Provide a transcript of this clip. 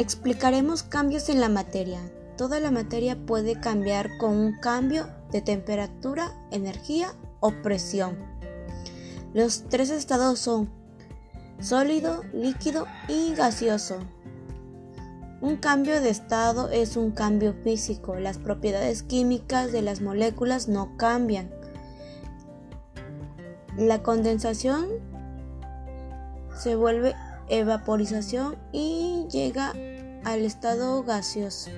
Explicaremos cambios en la materia. Toda la materia puede cambiar con un cambio de temperatura, energía o presión. Los tres estados son sólido, líquido y gaseoso. Un cambio de estado es un cambio físico. Las propiedades químicas de las moléculas no cambian. La condensación se vuelve evaporización y llega al estado gaseoso.